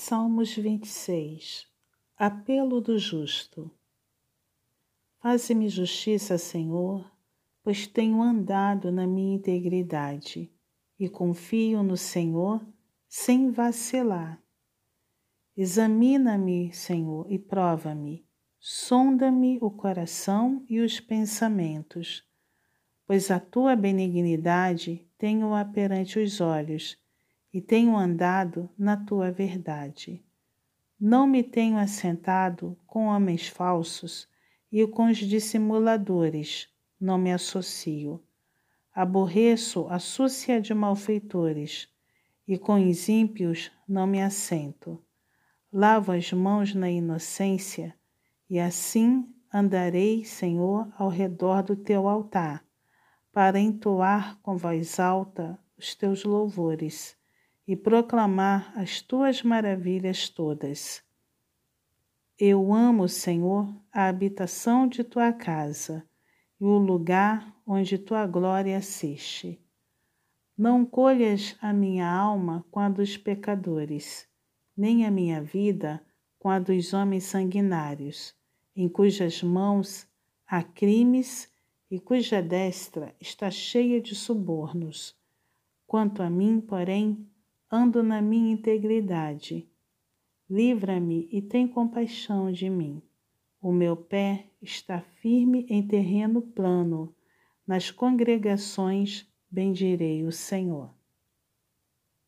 Salmos 26 Apelo do Justo Faze-me justiça, Senhor, pois tenho andado na minha integridade e confio no Senhor sem vacilar. Examina-me, Senhor, e prova-me. Sonda-me o coração e os pensamentos, pois a tua benignidade tenho-a perante os olhos e tenho andado na tua verdade. Não me tenho assentado com homens falsos e com os dissimuladores, não me associo. Aborreço a súcia de malfeitores e com os ímpios não me assento. Lavo as mãos na inocência e assim andarei, Senhor, ao redor do teu altar, para entoar com voz alta os teus louvores e proclamar as tuas maravilhas todas. Eu amo, Senhor, a habitação de tua casa e o lugar onde tua glória assiste. Não colhas a minha alma com a dos pecadores, nem a minha vida com a dos homens sanguinários, em cujas mãos há crimes e cuja destra está cheia de subornos. Quanto a mim, porém, ando na minha integridade. Livra-me e tem compaixão de mim. O meu pé está firme em terreno plano. Nas congregações bendirei o Senhor.